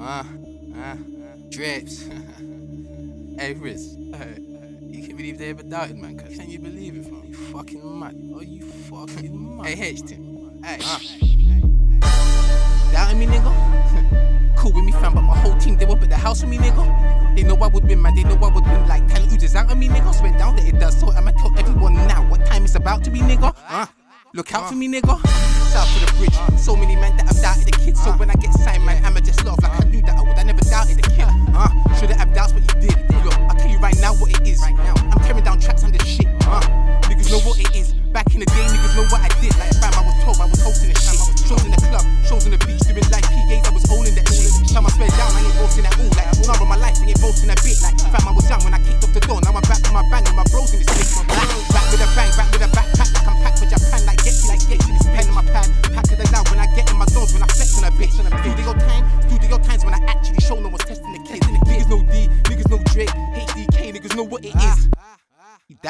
Uh, uh, drips. hey, Riz. you can't believe they ever doubted, man. Cause can you believe it, fam? You fucking mad. Oh, you fucking mad. Hey, H, Team. Hey, uh. Doubting me, nigga? cool with me, fam, but my whole team, they up at the house with me, nigga. They know I would win, man. They know I would win. Like talent oozes out of me, nigga. Swear down that it does. So I'ma tell everyone now what time it's about to be, nigga. Uh. Look out for me, nigga. South to the bridge. So many men that have doubted the kid. So when I get signed, man, I'ma just laugh like I knew that I would. I never doubted the kid. Uh, shouldn't have doubts, but you did. Look, I'll tell you right now what it is. Right now, I'm tearing down tracks on this shit. Uh, niggas know what it is. Back in the day, niggas know what I did. Like fam, I was told I was hosting the shit. Shows in the club, shows on the beach, doing like PAs. I was owning that shit. Time I swear down, I ain't boasting at all. Like none of my life, I ain't boasting a bit. Like fam, I was young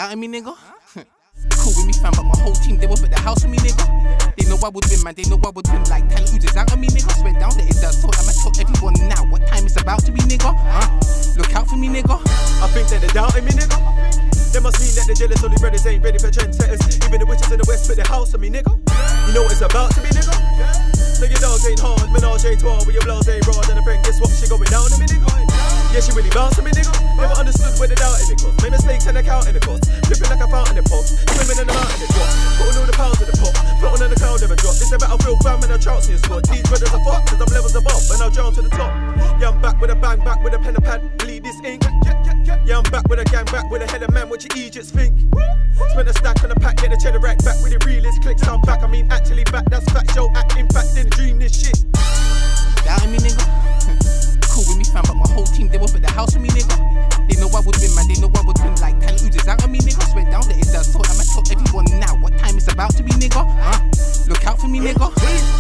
You doubting me, nigga? cool with me, fam, but my whole team, they up at the house with me, nigga. They know I would win, man, they know I would win. Like talent oozes out of me, nigga. Swear down that it. So I'ma tell everyone now what time it's about to be, nigga. Uh, look out for me, nigga. I think that they're doubting me, nigga. They must mean that they're jealous, only brothers ain't ready for trendsetters. Even the witches in the west put their house on me, nigga. You know what it's about to be, nigga? Nigga, dogs ain't hard, menage a trois with your blouse ain't raw. Then a friend, guess what? She going down to me, nigga. Yeah, she really bouncing me, nigga. Never understood where the doubt in it cause. Made mistakes and account in the battlefield fam trout in squad. These brothers are fucked cause I'm levels above and I'll drown to the top. Yeah, I'm back with a bang, back with a pen and pad. Bleed this ink. Yeah, I'm back with a gang, back with a head of man. What you Egypts think? Spent a stack on a pack, get the cheddar rack back with the realest clicks. I'm back, I mean actually back. That's fact, show act. In fact, didn't dream this shit. Doubting me, nigga? cool with me, fam, but my whole team, they up at the house with me, nigga. They know I would win, man, they know I would win. Like talent oozes out of me, nigga. Swear down that it does. So I'ma tell everyone now what time it's about to be, nigga. Uh, look out for me, nigga.